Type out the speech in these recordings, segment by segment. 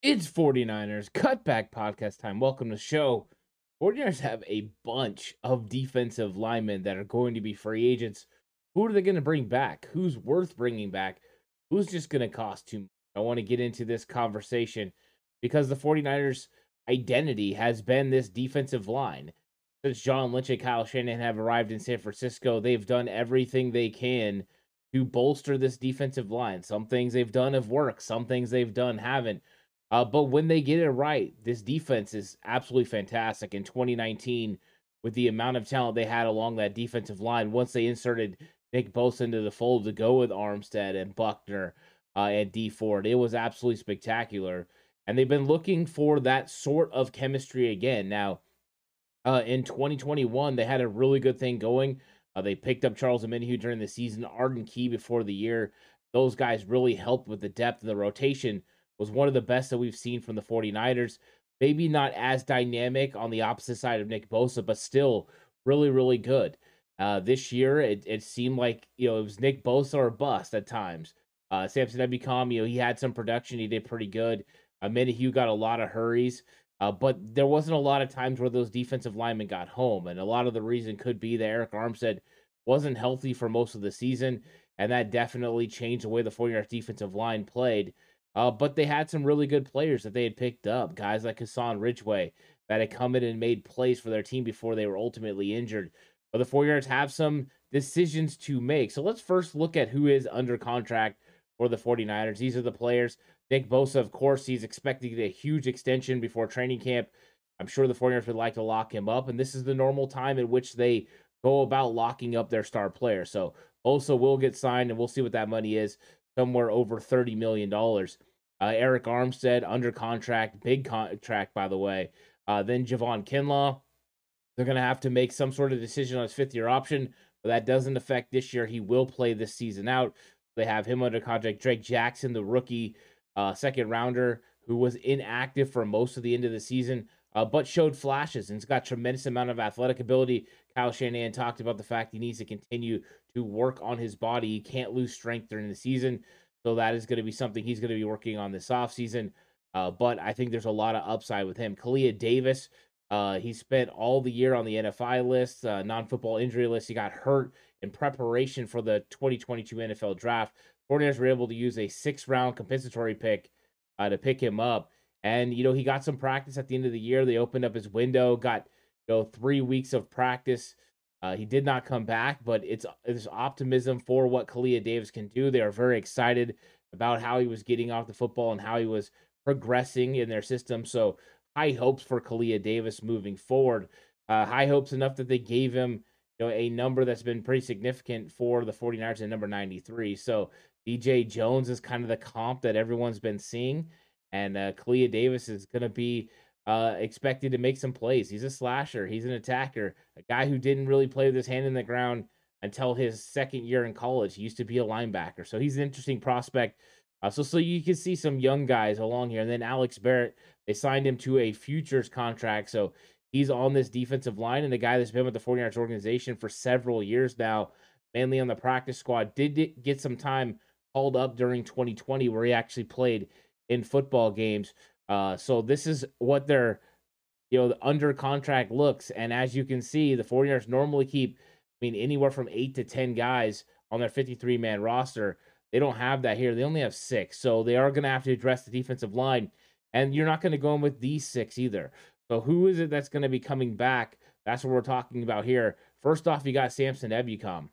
It's 49ers cutback podcast time. Welcome to the show. 49ers have a bunch of defensive linemen that are going to be free agents. Who are they going to bring back? Who's worth bringing back? Who's just going to cost too much? I want to get into this conversation because the 49ers identity has been this defensive line. Since John Lynch and Kyle Shanahan have arrived in San Francisco, they've done everything they can to bolster this defensive line. Some things they've done have worked, some things they've done haven't. Uh, but when they get it right, this defense is absolutely fantastic. In 2019, with the amount of talent they had along that defensive line, once they inserted Nick Bosa into the fold to go with Armstead and Buckner uh, and Dee Ford, it was absolutely spectacular. And they've been looking for that sort of chemistry again. Now, uh, in 2021, they had a really good thing going. Uh, they picked up Charles Omenihu during the season, Arden Key before the year. Those guys really helped with the depth of the rotation was one of the best that we've seen from the 49ers. Maybe not as dynamic on the opposite side of Nick Bosa, but still really, really good. Uh, this year, it, it seemed like you know it was Nick Bosa or bust at times. Uh, Samson Ebukam, you know, he had some production, he did pretty good. Uh, Hugh got a lot of hurries, uh, but there wasn't a lot of times where those defensive linemen got home, and a lot of the reason could be that Arik Armstead wasn't healthy for most of the season, and that definitely changed the way the 49ers defensive line played. Uh, but they had some really good players that they had picked up, guys like Hassan Ridgeway that had come in and made plays for their team before they were ultimately injured. But the 49ers have some decisions to make. So let's first look at who is under contract for the 49ers. These are the players. Nick Bosa, of course, he's expecting a huge extension before training camp. I'm sure the 49ers would like to lock him up, and this is the normal time in which they go about locking up their star player. So Bosa will get signed, and we'll see what that money is somewhere over $30 million. Uh, Arik Armstead under contract, big contract, by the way. Uh, then Javon Kinlaw. They're going to have to make some sort of decision on his fifth year option, but that doesn't affect this year. He will play this season out. They have him under contract. Drake Jackson, the rookie uh, second rounder, who was inactive for most of the end of the season, uh, but showed flashes and has got tremendous amount of athletic ability. Kyle Shanahan talked about the fact he needs to continue to work on his body. He can't lose strength during the season. So that is going to be something he's going to be working on this offseason. Uh, but I think there's a lot of upside with him. Kalia Davis, uh, he spent all the year on the NFI list, uh, non football injury list. He got hurt in preparation for the 2022 NFL draft. 49ers were able to use a six round compensatory pick uh, to pick him up. And, you know, he got some practice at the end of the year. They opened up his window, got, you know, three weeks of practice. Uh, he did not come back, but it's there's optimism for what Kalia Davis can do. They are very excited about how he was getting off the football and how he was progressing in their system. So high hopes for Kalia Davis moving forward. Uh, high hopes enough that they gave him you know a number that's been pretty significant for the 49ers at number 93. So DJ Jones is kind of the comp that everyone's been seeing, and uh, Kalia Davis is going to be uh, expected to make some plays. He's a slasher. He's an attacker. A guy who didn't really play with his hand in the ground until his second year in college. He used to be a linebacker, so he's an interesting prospect. Uh, so, so you can see some young guys along here, and then Alex Barrett. They signed him to a futures contract, so he's on this defensive line, and a guy that's been with the 49ers organization for several years now, mainly on the practice squad. Did get some time called up during 2020 where he actually played in football games. Uh, so this is what their you know under contract looks, and as you can see, the 49ers normally keep I mean, anywhere from eight to 10 guys on their 53 man roster. They don't have that here. They only have six. So they are going to have to address the defensive line. And you're not going to go in with these six either. So who is it that's going to be coming back? That's what we're talking about here. First off, you got Samson Ebukam.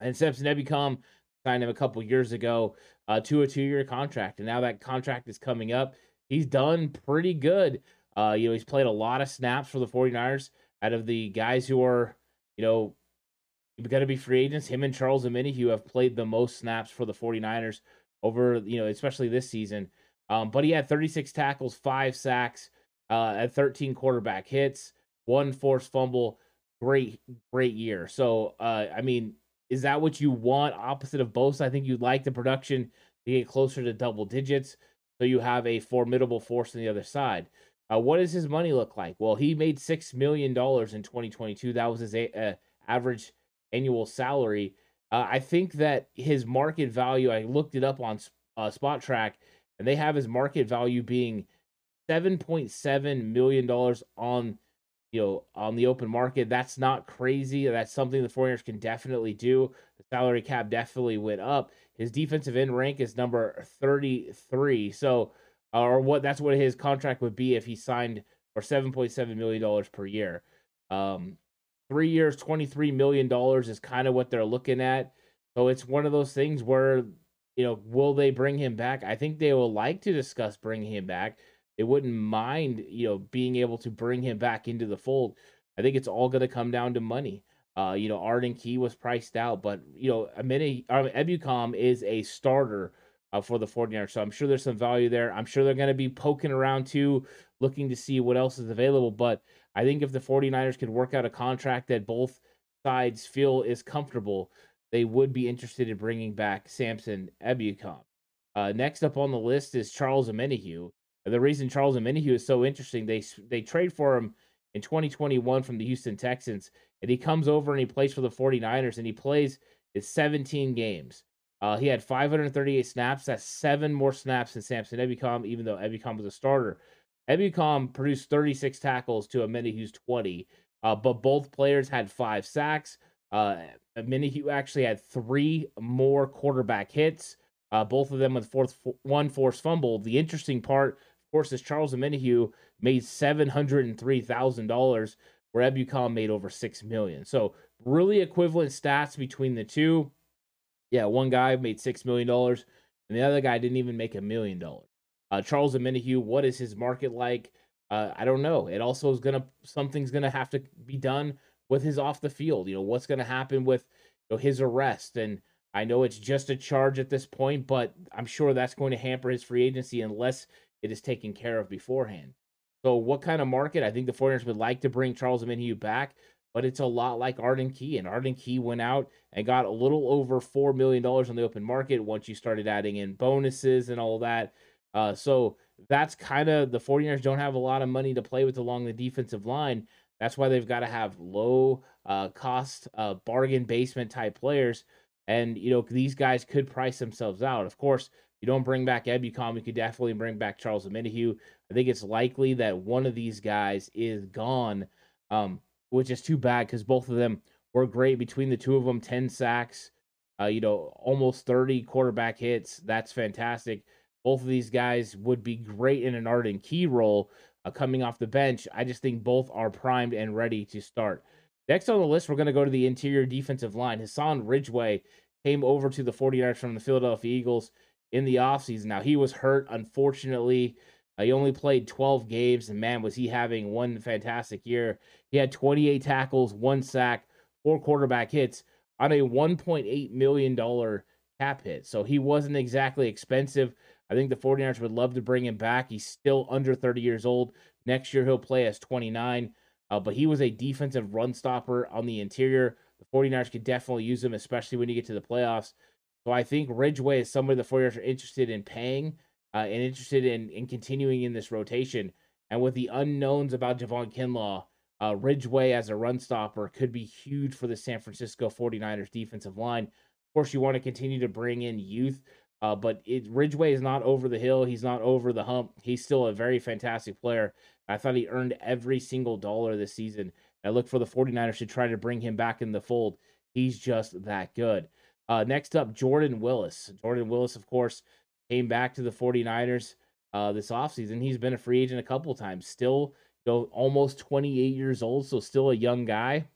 And Samson Ebukam signed him a couple years ago uh, to a two year contract. And now that contract is coming up. He's done pretty good. Uh, you know, he's played a lot of snaps for the 49ers out of the guys who are, you know, going to be free agents. Him and Charles Omenihu have played the most snaps for the 49ers over, you know, especially this season. Um, but he had 36 tackles, five sacks, uh, at 13 quarterback hits, one forced fumble. Great, great year. So, uh, I mean, is that what you want? Opposite of Bosa, I think you'd like the production to get closer to double digits, so you have a formidable force on the other side. Uh, what does his money look like? Well, he made six million dollars in 2022. That was his a- uh, average annual salary. Uh, I think that his market value, I looked it up on uh, Spotrac, and they have his market value being $7.7 million on you know on the open market that's not crazy that's something the 49ers can definitely do the salary cap definitely went up his defensive end rank is number 33 so or what that's what his contract would be if he signed for 7.7 million dollars per year um Three years, $23 million is kind of what they're looking at. So it's one of those things where, you know, will they bring him back? I think they will like to discuss bringing him back. They wouldn't mind, you know, being able to bring him back into the fold. I think it's all going to come down to money. Uh, you know, Arden Key was priced out, but, you know, a minute, um, Ebukam is a starter uh, for the 49ers. So I'm sure there's some value there. I'm sure they're going to be poking around too, looking to see what else is available. But I think if the 49ers could work out a contract that both sides feel is comfortable, they would be interested in bringing back Samson Ebukam. Uh, next up on the list is Charles Omenihu. The reason Charles Omenihu is so interesting, they they trade for him in 2021 from the Houston Texans, and he comes over and he plays for the 49ers, and he plays his 17 games. Uh, he had 538 snaps. That's seven more snaps than Samson Ebukam, even though Ebukam was a starter. Ebukam produced 36 tackles to Omenihu's 20, uh, but both players had five sacks. Uh, Omenihu actually had three more quarterback hits, uh, both of them with fourth, one forced fumble. The interesting part, of course, is Charles Omenihu made $703,000, where Ebukam made over 6 million. So, really equivalent stats between the two. Yeah, one guy made $6 million, and the other guy didn't even make a million dollars. Uh, Charles Omenihu, what is his market like? Uh, I don't know. It also is gonna something's gonna have to be done with his off the field. You know what's gonna happen with you know, his arrest, and I know it's just a charge at this point, but I'm sure that's going to hamper his free agency unless it is taken care of beforehand. So, what kind of market? I think the 49ers would like to bring Charles Omenihu back, but it's a lot like Arden Key. And Arden Key went out and got a little over $4 million on the open market once you started adding in bonuses and all that. Uh, so that's kind of the 49ers don't have a lot of money to play with along the defensive line. That's why they've got to have low uh, cost, uh, bargain basement type players. And, you know, these guys could price themselves out. Of course, you don't bring back Ebukam, you could definitely bring back Charles Omenihu. I think it's likely that one of these guys is gone, um, which is too bad because both of them were great. Between the two of them, 10 sacks, uh, you know, almost 30 quarterback hits. That's fantastic. Both of these guys would be great in an Arden Key role uh, coming off the bench. I just think both are primed and ready to start. Next on the list, we're going to go to the interior defensive line. Hassan Ridgeway came over to the 49ers from the Philadelphia Eagles in the offseason. Now, he was hurt, unfortunately. Uh, he only played 12 games, and man, was he having one fantastic year. He had 28 tackles, one sack, four quarterback hits on a $1.8 million cap hit. So he wasn't exactly expensive. I think the 49ers would love to bring him back. He's still under 30 years old. Next year, he'll play as 29. Uh, but he was a defensive run stopper on the interior. The 49ers could definitely use him, especially when you get to the playoffs. So I think Ridgeway is somebody the 49ers are interested in paying uh, and interested in, in continuing in this rotation. And with the unknowns about Javon Kinlaw, uh, Ridgeway as a run stopper could be huge for the San Francisco 49ers defensive line. Of course, you want to continue to bring in youth, uh, but it, Ridgeway is not over the hill. He's not over the hump. He's still a very fantastic player. I thought he earned every single dollar this season. I look for the 49ers to try to bring him back in the fold. He's just that good. Uh, next up, Jordan Willis. Jordan Willis, of course, came back to the 49ers uh, this offseason. He's been a free agent a couple times. Still, you know, almost 28 years old, so still a young guy.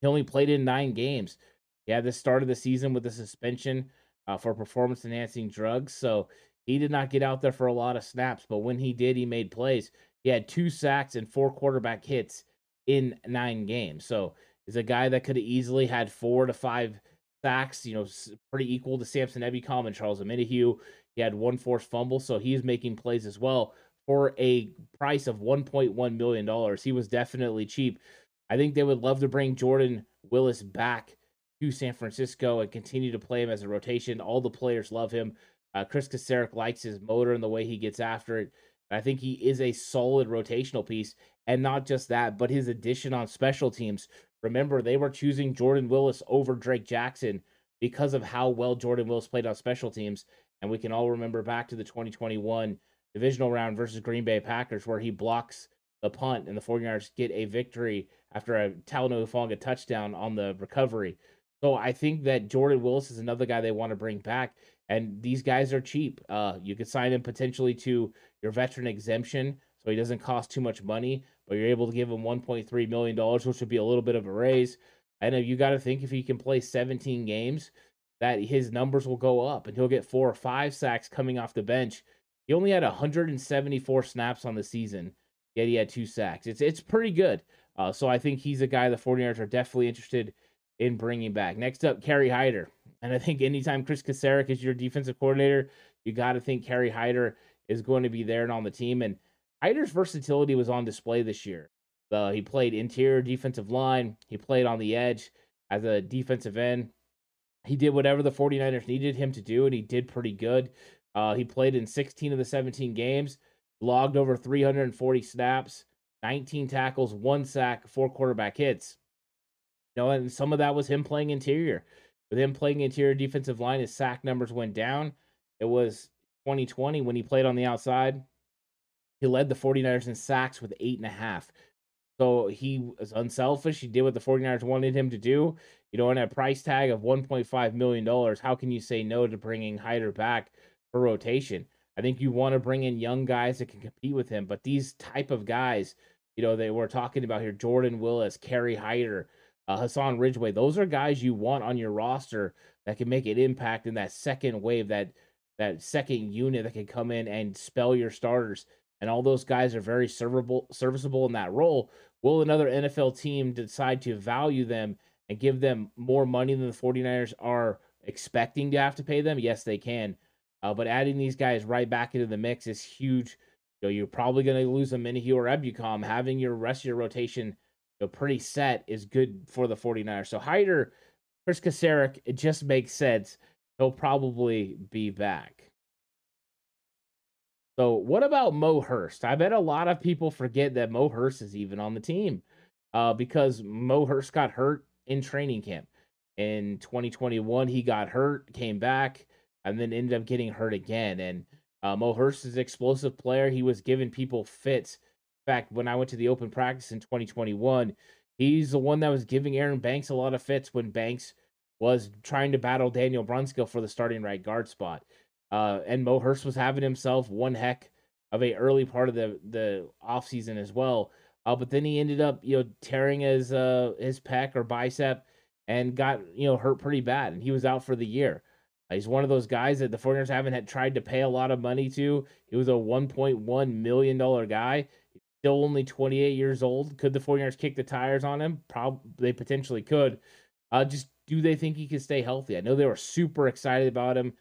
He only played in nine games. He had the start of the season with a suspension uh, for performance enhancing drugs. So he did not get out there for a lot of snaps, but when he did, he made plays. He had two sacks and four quarterback hits in nine games. So he's a guy that could have easily had four to five sacks, you know, pretty equal to Samson Ebukam and Charles Omenihu. He had one forced fumble, so he's making plays as well for a price of $1.1 million. He was definitely cheap. I think they would love to bring Jordan Willis back to San Francisco and continue to play him as a rotation. All the players love him. Uh, Kris Kocurek likes his motor and the way he gets after it. I think he is a solid rotational piece. And not just that, but his addition on special teams. Remember, they were choosing Jordan Willis over Drake Jackson because of how well Jordan Willis played on special teams. And we can all remember back to the 2021 divisional round versus Green Bay Packers, where he blocks the punt and the 49ers get a victory after a Talanoa Hufanga touchdown on the recovery. So I think that Jordan Willis is another guy they want to bring back. And these guys are cheap. Uh, you could sign him potentially to your veteran exemption, so he doesn't cost too much money, but you're able to give him $1.3 million, which would be a little bit of a raise. I know you got to think if he can play 17 games, that his numbers will go up and he'll get four or five sacks coming off the bench. He only had 174 snaps on the season, yet he had two sacks. It's it's pretty good. Uh, so I think he's a guy the 49ers are definitely interested in bringing back. Next up, Kerry Hyder. And I think anytime Kris Kocurek is your defensive coordinator, you got to think Kerry Hyder is going to be there and on the team. And Hyder's versatility was on display this year. Uh, he played interior defensive line, he played on the edge as a defensive end. He did whatever the 49ers needed him to do, and he did pretty good. Uh, he played in 16 of the 17 games, logged over 340 snaps, 19 tackles, one sack, four quarterback hits. You know, and some of that was him playing interior. With him playing interior defensive line, his sack numbers went down. It was 2020 when he played on the outside. He led the 49ers in sacks with eight and a half. So he was unselfish. He did what the 49ers wanted him to do. You know, on a price tag of $1.5 million, how can you say no to bringing Hyder back for rotation? I think you want to bring in young guys that can compete with him. But these type of guys, you know, they were talking about here Jordan Willis, Kerry Hyder, uh, Hassan Ridgeway, those are guys you want on your roster that can make an impact in that second wave, that that second unit that can come in and spell your starters and all those guys are very serviceable serviceable in that role. Will another NFL team decide to value them and give them more money than the 49ers are expecting to have to pay them? Yes, they can. Uh, but adding these guys right back into the mix is huge. You know, you're probably going to lose a Omenihu or Ebukam. Having your rest of your rotation you know, pretty set is good for the 49ers. So Hyder, Kris Kocurek, it just makes sense. He'll probably be back. So, what about Mo Hurst? I bet a lot of people forget that Mo Hurst is even on the team uh, because Mo Hurst got hurt in training camp. In 2021, he got hurt, came back, and then ended up getting hurt again. And uh, Mo Hurst is an explosive player. He was giving people fits. In fact, when I went to the open practice in 2021, he's the one that was giving Aaron Banks a lot of fits when Banks was trying to battle Daniel Brunskill for the starting right guard spot. Uh, and Mo Hurst was having himself one heck of a early part of the the off season as well. Uh, but then he ended up, you know, tearing his uh his pec or bicep and got you know hurt pretty bad, and he was out for the year. he's one of those guys that the 49ers haven't had tried to pay a lot of money to. He was a $1.1 million guy. He's still only 28 years old. Could the 49ers kick the tires on him? Probably they potentially could. Uh, just do they think he can stay healthy? I know they were super excited about him.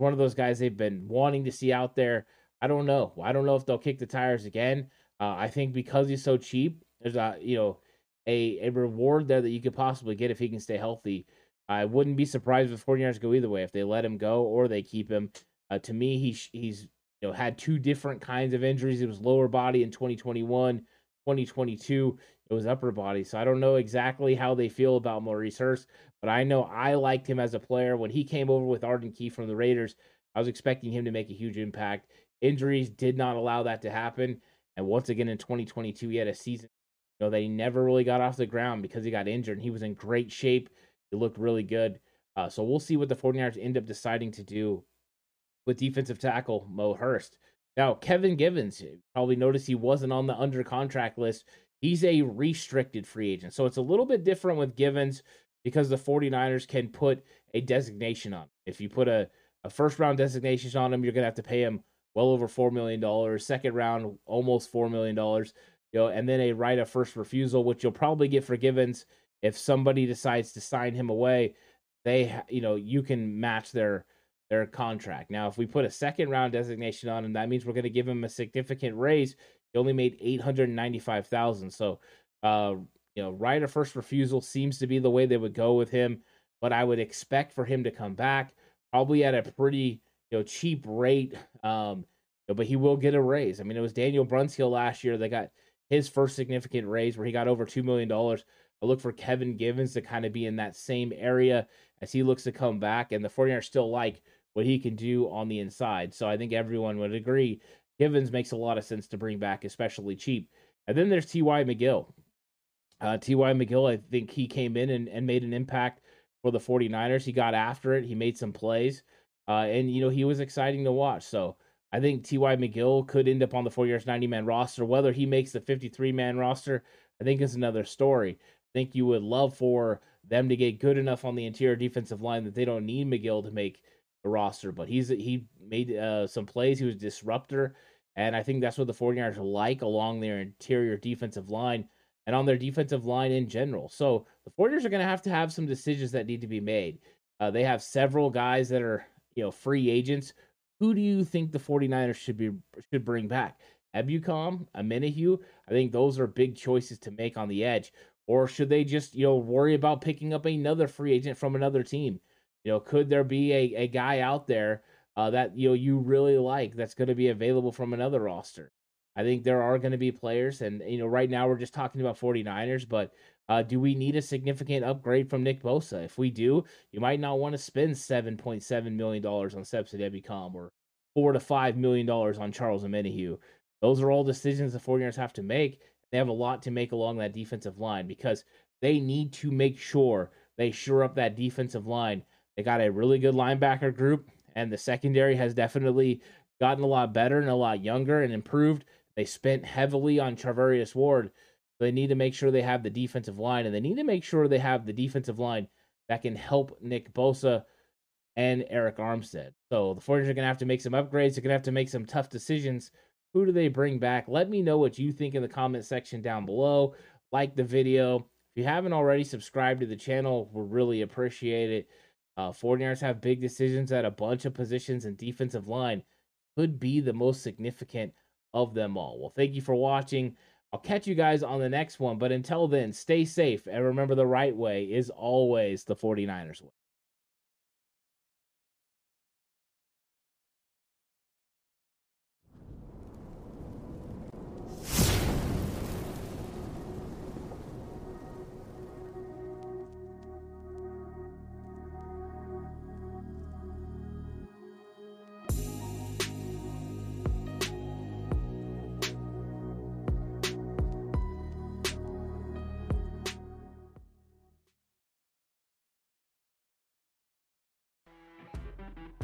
One of those guys they've been wanting to see out there. I don't know. I don't know if they'll kick the tires again. Uh, I think because he's so cheap, there's a you know a a reward there that you could possibly get if he can stay healthy. I wouldn't be surprised if 49ers go either way if they let him go or they keep him. Uh, to me, he's he's you know had two different kinds of injuries. It was lower body in 2021, 2022 it was upper body. So I don't know exactly how they feel about Maurice Hurst, but I know I liked him as a player when he came over with Arden Key from the Raiders. I was expecting him to make a huge impact. Injuries did not allow that to happen. And once again in 2022, he had a season you know, that he never really got off the ground because he got injured. And he was in great shape. He looked really good. Uh, so we'll see what the 49ers end up deciding to do with defensive tackle Mo Hurst. Now, Kevin Givens, you probably noticed he wasn't on the under contract list. He's a restricted free agent. So it's a little bit different with Givens because the 49ers can put a designation on. If you put a, a first round designation on him, you're going to have to pay him well over $4 million. Second round, almost $4 million. You know, and then a right of first refusal, which you'll probably get for Givens if somebody decides to sign him away. They, you know, you can match their their contract. Now, if we put a second round designation on him, that means we're going to give him a significant raise. He only made eight hundred ninety five thousand. So, uh, you know, right of first refusal seems to be the way they would go with him. But I would expect for him to come back probably at a pretty you know cheap rate. Um, but he will get a raise. I mean, it was Daniel Brunskill last year that got his first significant raise where he got over two million dollars. I look for Kevin Givens to kind of be in that same area as he looks to come back, and the 49ers still like what he can do on the inside. So I think everyone would agree Givens makes a lot of sense to bring back, especially cheap. And then there's T.Y. McGill. Uh, T.Y. McGill, I think he came in and, and made an impact for the 49ers. He got after it, he made some plays, uh, and, you know, he was exciting to watch. So I think T.Y. McGill could end up on the 49ers 90 man roster. Whether he makes the 53 man roster, I think is another story. I think you would love for them to get good enough on the interior defensive line that they don't need McGill to make the roster, but he's he made uh, some plays. He was disruptor, and I think that's what the 49ers like along their interior defensive line and on their defensive line in general. So the 49ers are going to have to have some decisions that need to be made. Uh, they have several guys that are you know free agents. Who do you think the 49ers should be should bring back? Ebukam, Omenihu. I think those are big choices to make on the edge. Or should they just, you know, worry about picking up another free agent from another team? You know, could there be a, a guy out there uh, that you know you really like that's going to be available from another roster? I think there are going to be players, and you know, right now we're just talking about 49ers, but uh, do we need a significant upgrade from Nick Bosa? If we do, you might not want to spend $7.7 million on Samson Ebukam or four to five million dollars on Charles Omenihu. Those are all decisions the 49ers have to make. They have a lot to make along that defensive line because they need to make sure they shore up that defensive line they got a really good linebacker group, and the secondary has definitely gotten a lot better and a lot younger and improved. They spent heavily on Charvarius Ward. They need to make sure they have the defensive line, and they need to make sure they have the defensive line that can help Nick Bosa and Arik Armstead. So the 49ers are going to have to make some upgrades. They're going to have to make some tough decisions. Who do they bring back? Let me know what you think in the comment section down below. Like the video. If you haven't already, subscribe to the channel. we really appreciate it. Uh, 49ers have big decisions at a bunch of positions, and defensive line could be the most significant of them all. Well, thank you for watching. I'll catch you guys on the next one. But until then, stay safe and remember the right way is always the 49ers way.